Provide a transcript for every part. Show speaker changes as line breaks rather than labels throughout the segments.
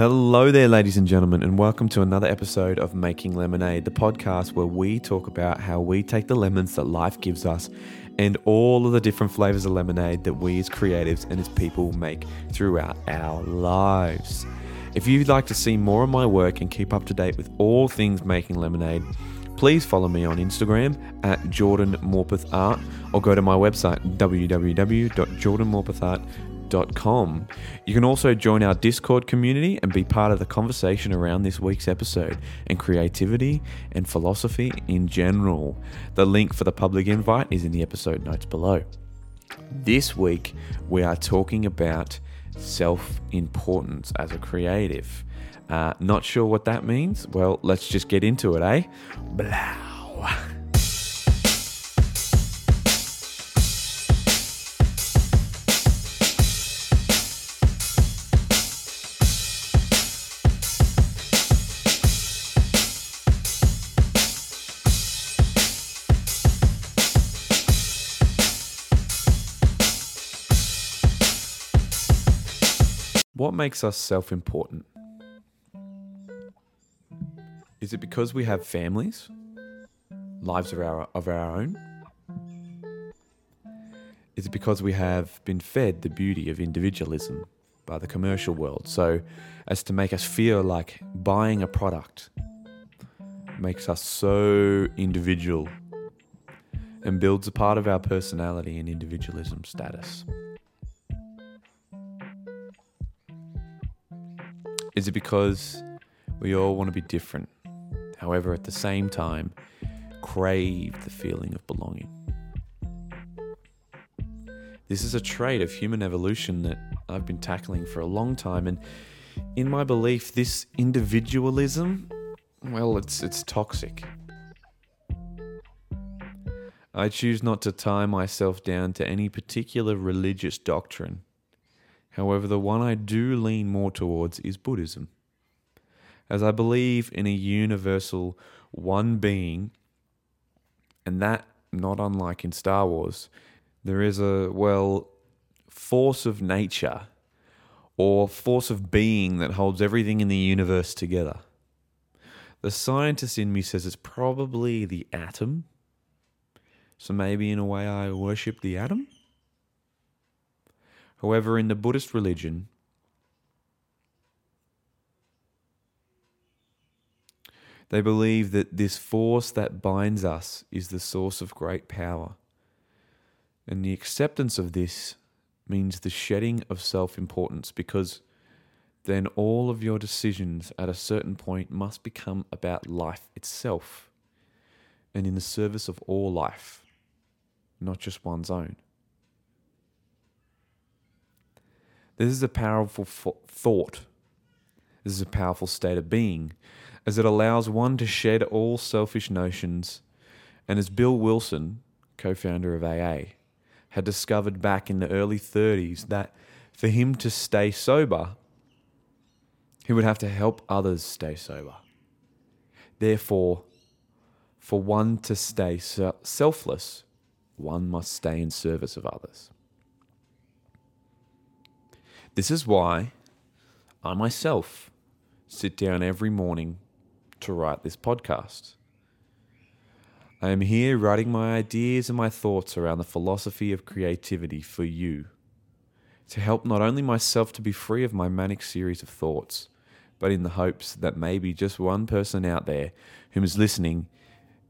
Hello there, ladies and gentlemen, and welcome to another episode of Making Lemonade, the podcast where we talk about how we take the lemons that life gives us and all of the different flavors of lemonade that we as creatives and as people make throughout our lives. If you'd like to see more of my work and keep up to date with all things making lemonade, please follow me on Instagram at Jordan Morpeth Art or go to my website www.jordanmorpethart.com you can also join our Discord community and be part of the conversation around this week's episode and creativity and philosophy in general. The link for the public invite is in the episode notes below. This week, we are talking about self importance as a creative. Uh, not sure what that means? Well, let's just get into it, eh? Blow. What makes us self important? Is it because we have families, lives of our, of our own? Is it because we have been fed the beauty of individualism by the commercial world so as to make us feel like buying a product makes us so individual and builds a part of our personality and individualism status? Is it because we all want to be different, however, at the same time, crave the feeling of belonging? This is a trait of human evolution that I've been tackling for a long time, and in my belief, this individualism, well, it's, it's toxic. I choose not to tie myself down to any particular religious doctrine However, the one I do lean more towards is Buddhism, as I believe in a universal one being, and that, not unlike in Star Wars, there is a, well, force of nature or force of being that holds everything in the universe together. The scientist in me says it's probably the atom. So maybe in a way I worship the atom? However, in the Buddhist religion, they believe that this force that binds us is the source of great power. And the acceptance of this means the shedding of self importance because then all of your decisions at a certain point must become about life itself and in the service of all life, not just one's own. This is a powerful thought. This is a powerful state of being, as it allows one to shed all selfish notions. And as Bill Wilson, co founder of AA, had discovered back in the early 30s that for him to stay sober, he would have to help others stay sober. Therefore, for one to stay selfless, one must stay in service of others. This is why I myself sit down every morning to write this podcast. I am here writing my ideas and my thoughts around the philosophy of creativity for you, to help not only myself to be free of my manic series of thoughts, but in the hopes that maybe just one person out there whom is listening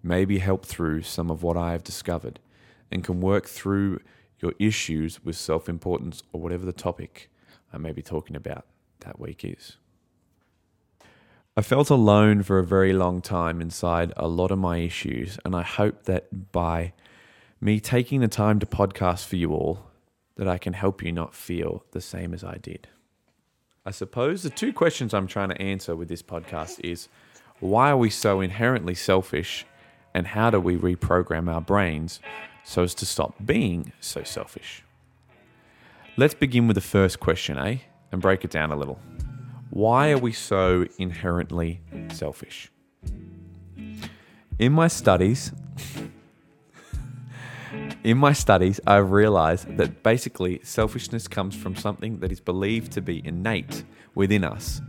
may be helped through some of what I have discovered and can work through your issues with self importance or whatever the topic I may be talking about that week is. I felt alone for a very long time inside a lot of my issues, and I hope that by me taking the time to podcast for you all, that I can help you not feel the same as I did. I suppose the two questions I'm trying to answer with this podcast is why are we so inherently selfish and how do we reprogram our brains so as to stop being so selfish? Let's begin with the first question, eh? And break it down a little. Why are we so inherently selfish? In my studies, in my studies, I've realized that basically selfishness comes from something that is believed to be innate within us,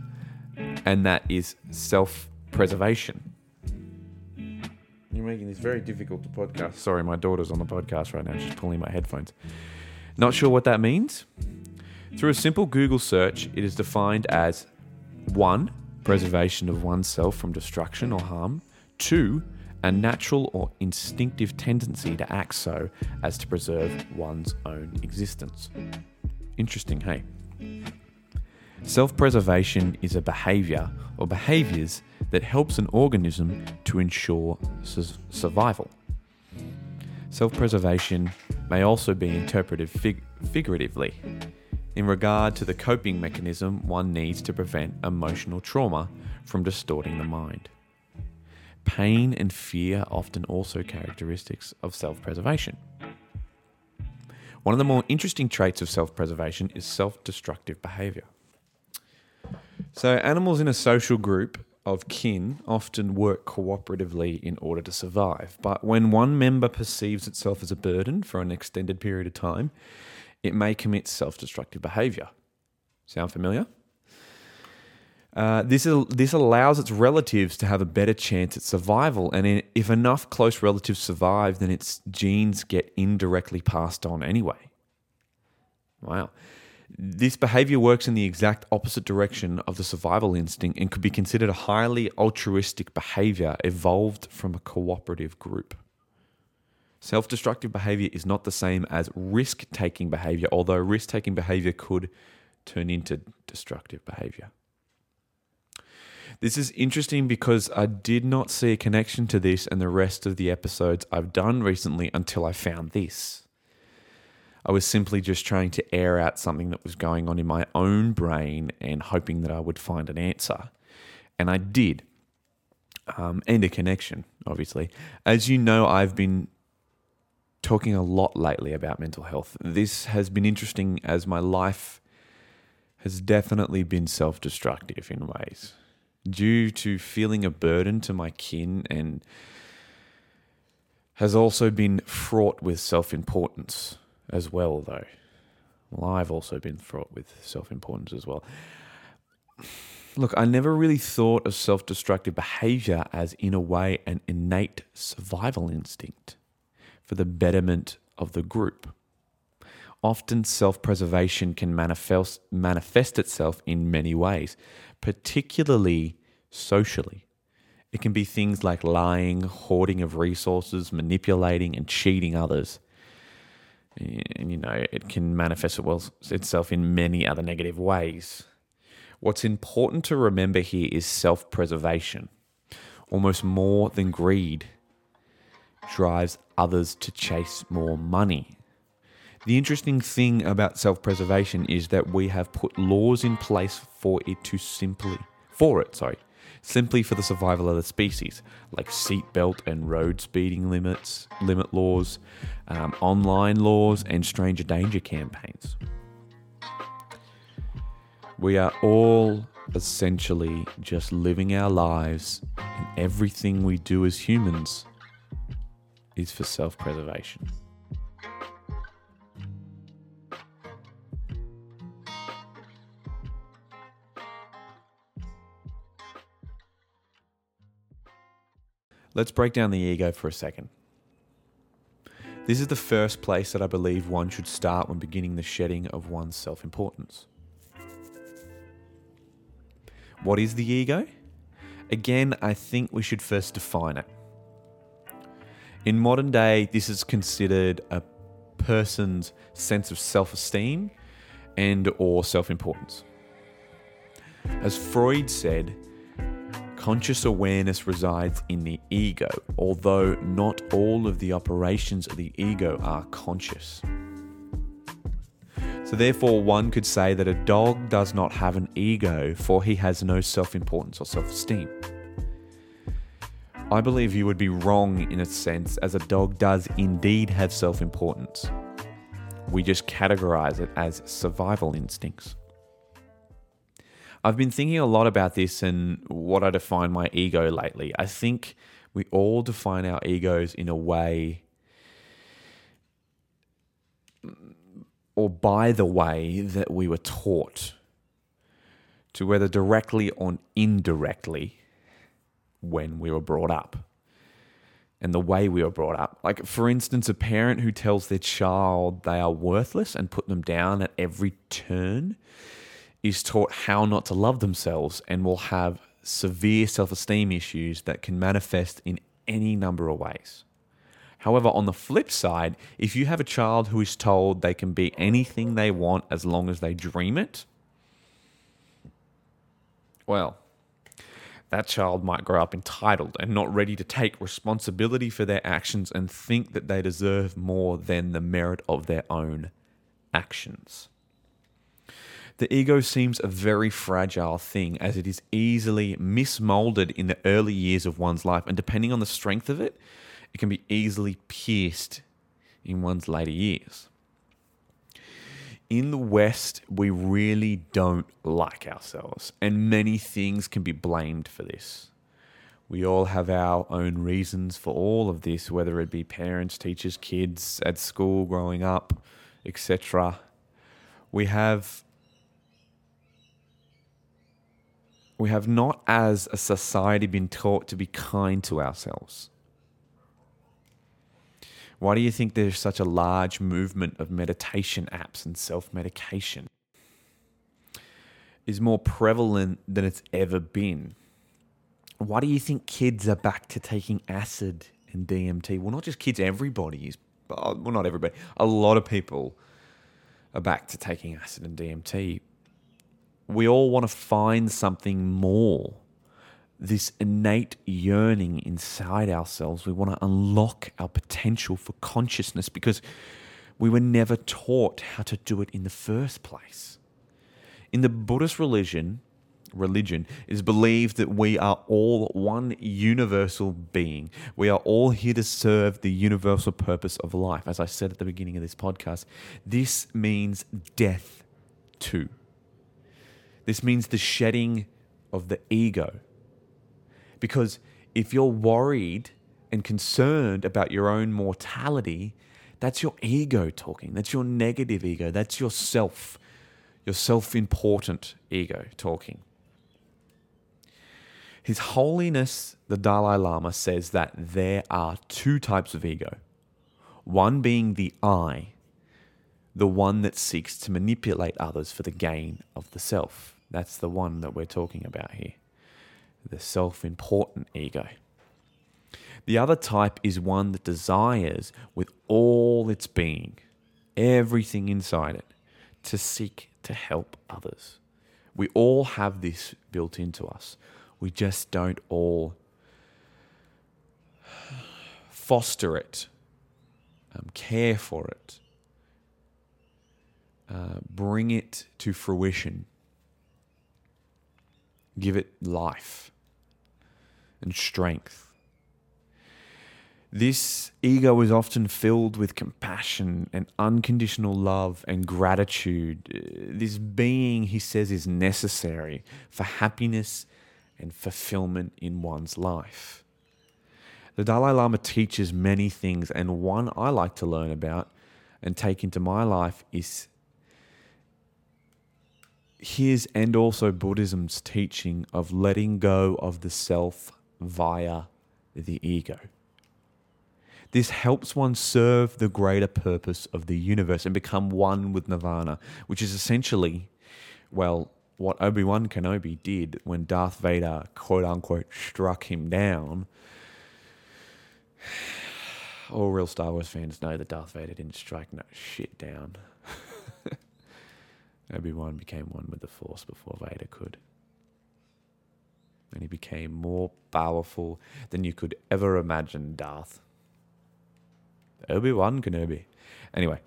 and that is self preservation. You're making this very difficult to podcast. Sorry, my daughter's on the podcast right now. She's pulling my headphones. Not sure what that means? Through a simple Google search, it is defined as one, preservation of oneself from destruction or harm, two, a natural or instinctive tendency to act so as to preserve one's own existence. Interesting, hey? Self preservation is a behavior or behaviors that helps an organism to ensure su- survival. Self preservation may also be interpreted fig- figuratively in regard to the coping mechanism one needs to prevent emotional trauma from distorting the mind. Pain and fear are often also characteristics of self preservation. One of the more interesting traits of self preservation is self destructive behavior. So, animals in a social group of kin often work cooperatively in order to survive. But when one member perceives itself as a burden for an extended period of time, it may commit self destructive behavior. Sound familiar? Uh, this, is, this allows its relatives to have a better chance at survival, and if enough close relatives survive, then its genes get indirectly passed on anyway. Wow. This behavior works in the exact opposite direction of the survival instinct and could be considered a highly altruistic behavior evolved from a cooperative group. Self destructive behavior is not the same as risk taking behavior, although risk taking behavior could turn into destructive behavior. This is interesting because I did not see a connection to this and the rest of the episodes I've done recently until I found this. I was simply just trying to air out something that was going on in my own brain and hoping that I would find an answer. And I did. Um, and a connection, obviously. As you know, I've been talking a lot lately about mental health. This has been interesting as my life has definitely been self destructive in ways due to feeling a burden to my kin and has also been fraught with self importance as well, though. Well, I've also been fraught with self importance as well. Look, I never really thought of self destructive behavior as, in a way, an innate survival instinct for the betterment of the group. Often, self preservation can manifest, manifest itself in many ways, particularly socially. It can be things like lying, hoarding of resources, manipulating, and cheating others you know it can manifest itself in many other negative ways. What's important to remember here is self preservation, almost more than greed, drives others to chase more money. The interesting thing about self preservation is that we have put laws in place for it to simply, for it, sorry, simply for the survival of the species, like seatbelt and road speeding limits, limit laws, um, online laws, and stranger danger campaigns. We are all essentially just living our lives, and everything we do as humans is for self preservation. Let's break down the ego for a second. This is the first place that I believe one should start when beginning the shedding of one's self importance. What is the ego? Again, I think we should first define it. In modern day, this is considered a person's sense of self-esteem and or self-importance. As Freud said, Conscious awareness resides in the ego, although not all of the operations of the ego are conscious. So, therefore, one could say that a dog does not have an ego, for he has no self importance or self esteem. I believe you would be wrong in a sense, as a dog does indeed have self importance. We just categorize it as survival instincts. I've been thinking a lot about this and what I define my ego lately. I think we all define our egos in a way or by the way that we were taught to whether directly or indirectly when we were brought up and the way we were brought up. Like, for instance, a parent who tells their child they are worthless and put them down at every turn is taught how not to love themselves and will have severe self esteem issues that can manifest in any number of ways. However, on the flip side, if you have a child who is told they can be anything they want as long as they dream it, well, that child might grow up entitled and not ready to take responsibility for their actions and think that they deserve more than the merit of their own actions. The ego seems a very fragile thing as it is easily mismolded in the early years of one's life, and depending on the strength of it, it can be easily pierced in one's later years in the West, we really don't like ourselves, and many things can be blamed for this. We all have our own reasons for all of this, whether it be parents, teachers, kids at school, growing up, etc. We have we have not as a society been taught to be kind to ourselves. Why do you think there's such a large movement of meditation apps and self medication? Is more prevalent than it's ever been. Why do you think kids are back to taking acid and DMT? Well, not just kids, everybody is. Well, not everybody. A lot of people are back to taking acid and DMT. We all want to find something more this innate yearning inside ourselves. We want to unlock our potential for consciousness because we were never taught how to do it in the first place. In the Buddhist religion, religion is believed that we are all one universal being. We are all here to serve the universal purpose of life. As I said at the beginning of this podcast, this means death too. This means the shedding of the ego because if you're worried and concerned about your own mortality, that's your ego talking. That's your negative ego. That's your self, your self important ego talking. His Holiness the Dalai Lama says that there are two types of ego one being the I, the one that seeks to manipulate others for the gain of the self. That's the one that we're talking about here the self important ego. The other type is one that desires with all its being, everything inside it, to seek to help others. We all have this built into us. We just don't all foster it, um, care for it, uh, bring it to fruition, give it life and strength. This ego is often filled with compassion and unconditional love and gratitude. Uh, this being, he says, is necessary for happiness and fulfillment in one's life. The Dalai Lama teaches many things, and one I like to learn about and take into my life is his and also Buddhism's teaching of letting go of the self via the ego. This helps one serve the greater purpose of the universe and become one with Nirvana, which is essentially, well, what Obi Wan Kenobi did when Darth Vader, quote unquote, struck him down. All real Star Wars fans know that Darth Vader didn't strike no shit down. Obi Wan became one with the Force before Vader could and he became more powerful than you could ever imagine, Darth. Obi Wan Kenobi. Anyway,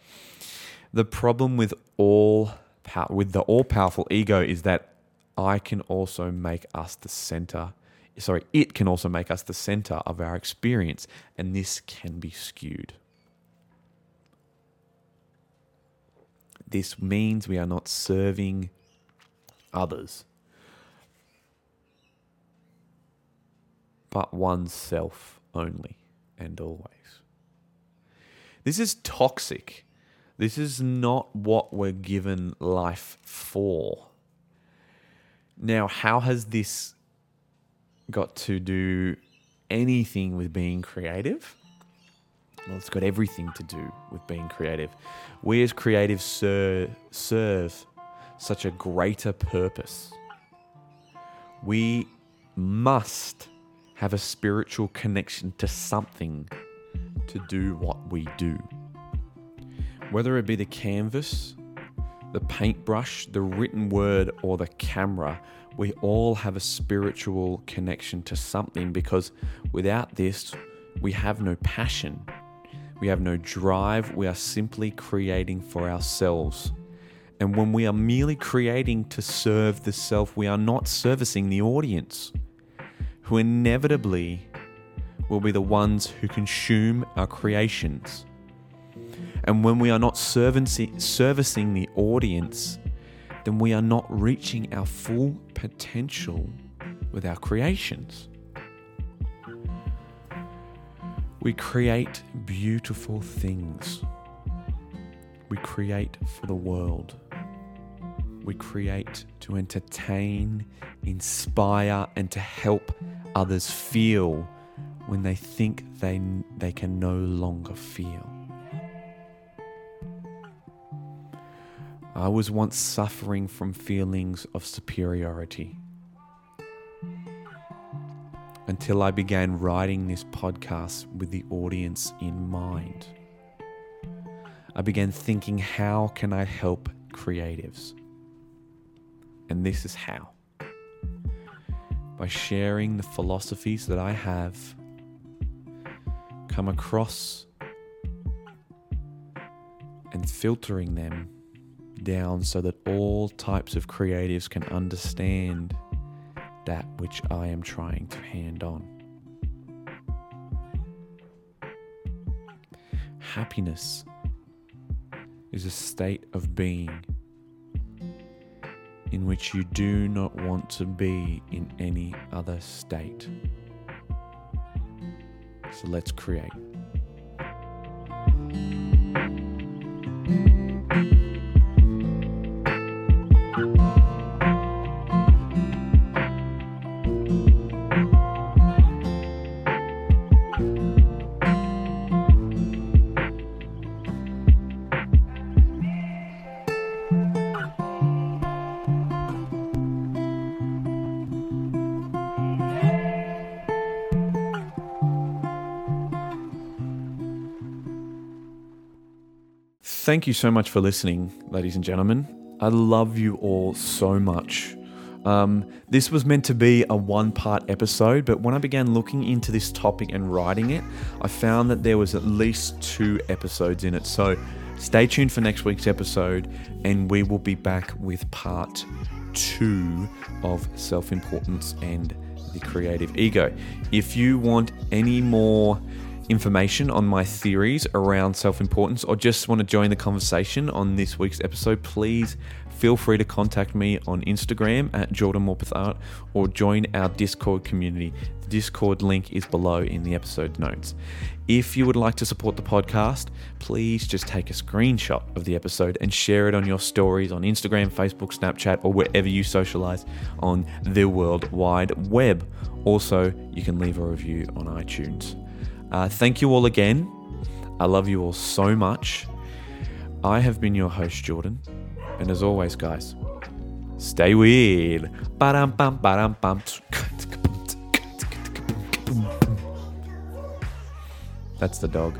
the problem with all pow- with the all powerful ego is that I can also make us the center. Sorry, it can also make us the center of our experience, and this can be skewed. This means we are not serving others but oneself only and always. This is toxic. This is not what we're given life for. Now, how has this got to do anything with being creative? Well, it's got everything to do with being creative. We as creatives ser- serve such a greater purpose. We must have a spiritual connection to something to do what we do. Whether it be the canvas, the paintbrush, the written word, or the camera, we all have a spiritual connection to something because without this, we have no passion. We have no drive. We are simply creating for ourselves. And when we are merely creating to serve the self, we are not servicing the audience, who inevitably will be the ones who consume our creations. And when we are not servicing, the audience, then we are not reaching our full potential with our creations. We create beautiful things. We create for the world. We create to entertain, inspire, and to help others feel when they think they, they can no longer feel. I was once suffering from feelings of superiority until I began writing this podcast with the audience in mind. I began thinking, how can I help creatives? And this is how by sharing the philosophies that I have come across and filtering them down so that all types of creatives can understand that which I am trying to hand on. Happiness is a state of being in which you do not want to be in any other state. So let's create. Thank you so much for listening, ladies and gentlemen. I love you all so much. Um, this was meant to be a one part episode, but when I began looking into this topic and writing it, I found that there was at least two episodes in it. So stay tuned for next week's episode, and we will be back with part two of self importance and the creative ego. If you want any more information on my theories around self importance or just want to join the conversation on this week's episode, please feel free to contact me on Instagram at Jordan Morpeth Art or join our Discord community. The Discord link is below in the episode notes. If you would like to support the podcast, please just take a screenshot of the episode and share it on your stories on Instagram, Facebook, Snapchat, or wherever you socialize on the World Wide Web. Also, you can leave a review on iTunes. Uh, thank you all again. I love you all so much. I have been your host, Jordan. And as always, guys, stay weird. Ba-dum, bum, ba-dum, bum. That's the dog.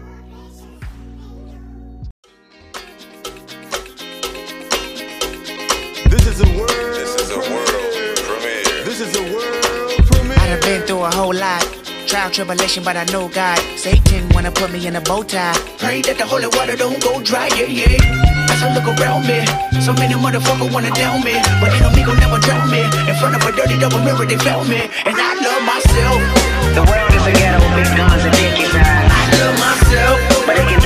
This is a world.
This is a world premiere.
This is a world premiere.
I done been through a whole lot. Trial, tribulation, but I know God. Satan wanna put me in a bow tie. Pray that the holy water don't go dry, yeah, yeah. As I look around me, so many motherfuckers wanna down me. But they know me gon' never drown me. In front of a dirty double mirror, they found me. And I love myself.
The world is a ghetto with big guns and dick inside.
I love myself.
But they can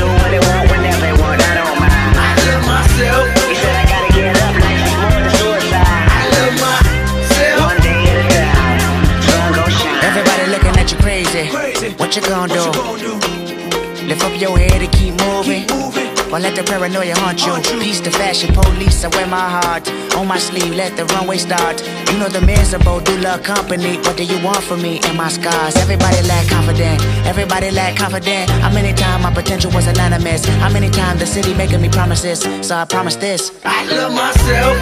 you gonna do? Lift up your head and keep moving.
Keep moving.
Let the paranoia haunt you. Peace the fashion police, I wear my heart on my sleeve. Let the runway start. You know the miserable do love company. What do you want from me and my scars? Everybody lack confident. Everybody lack confident. How many times my potential was anonymous? How many times the city making me promises? So I promise this. I love myself.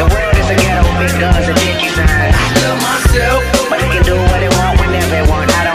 The world is a ghetto, big guns and dicky signs.
I love myself.
But they can do what they want whenever they want, I don't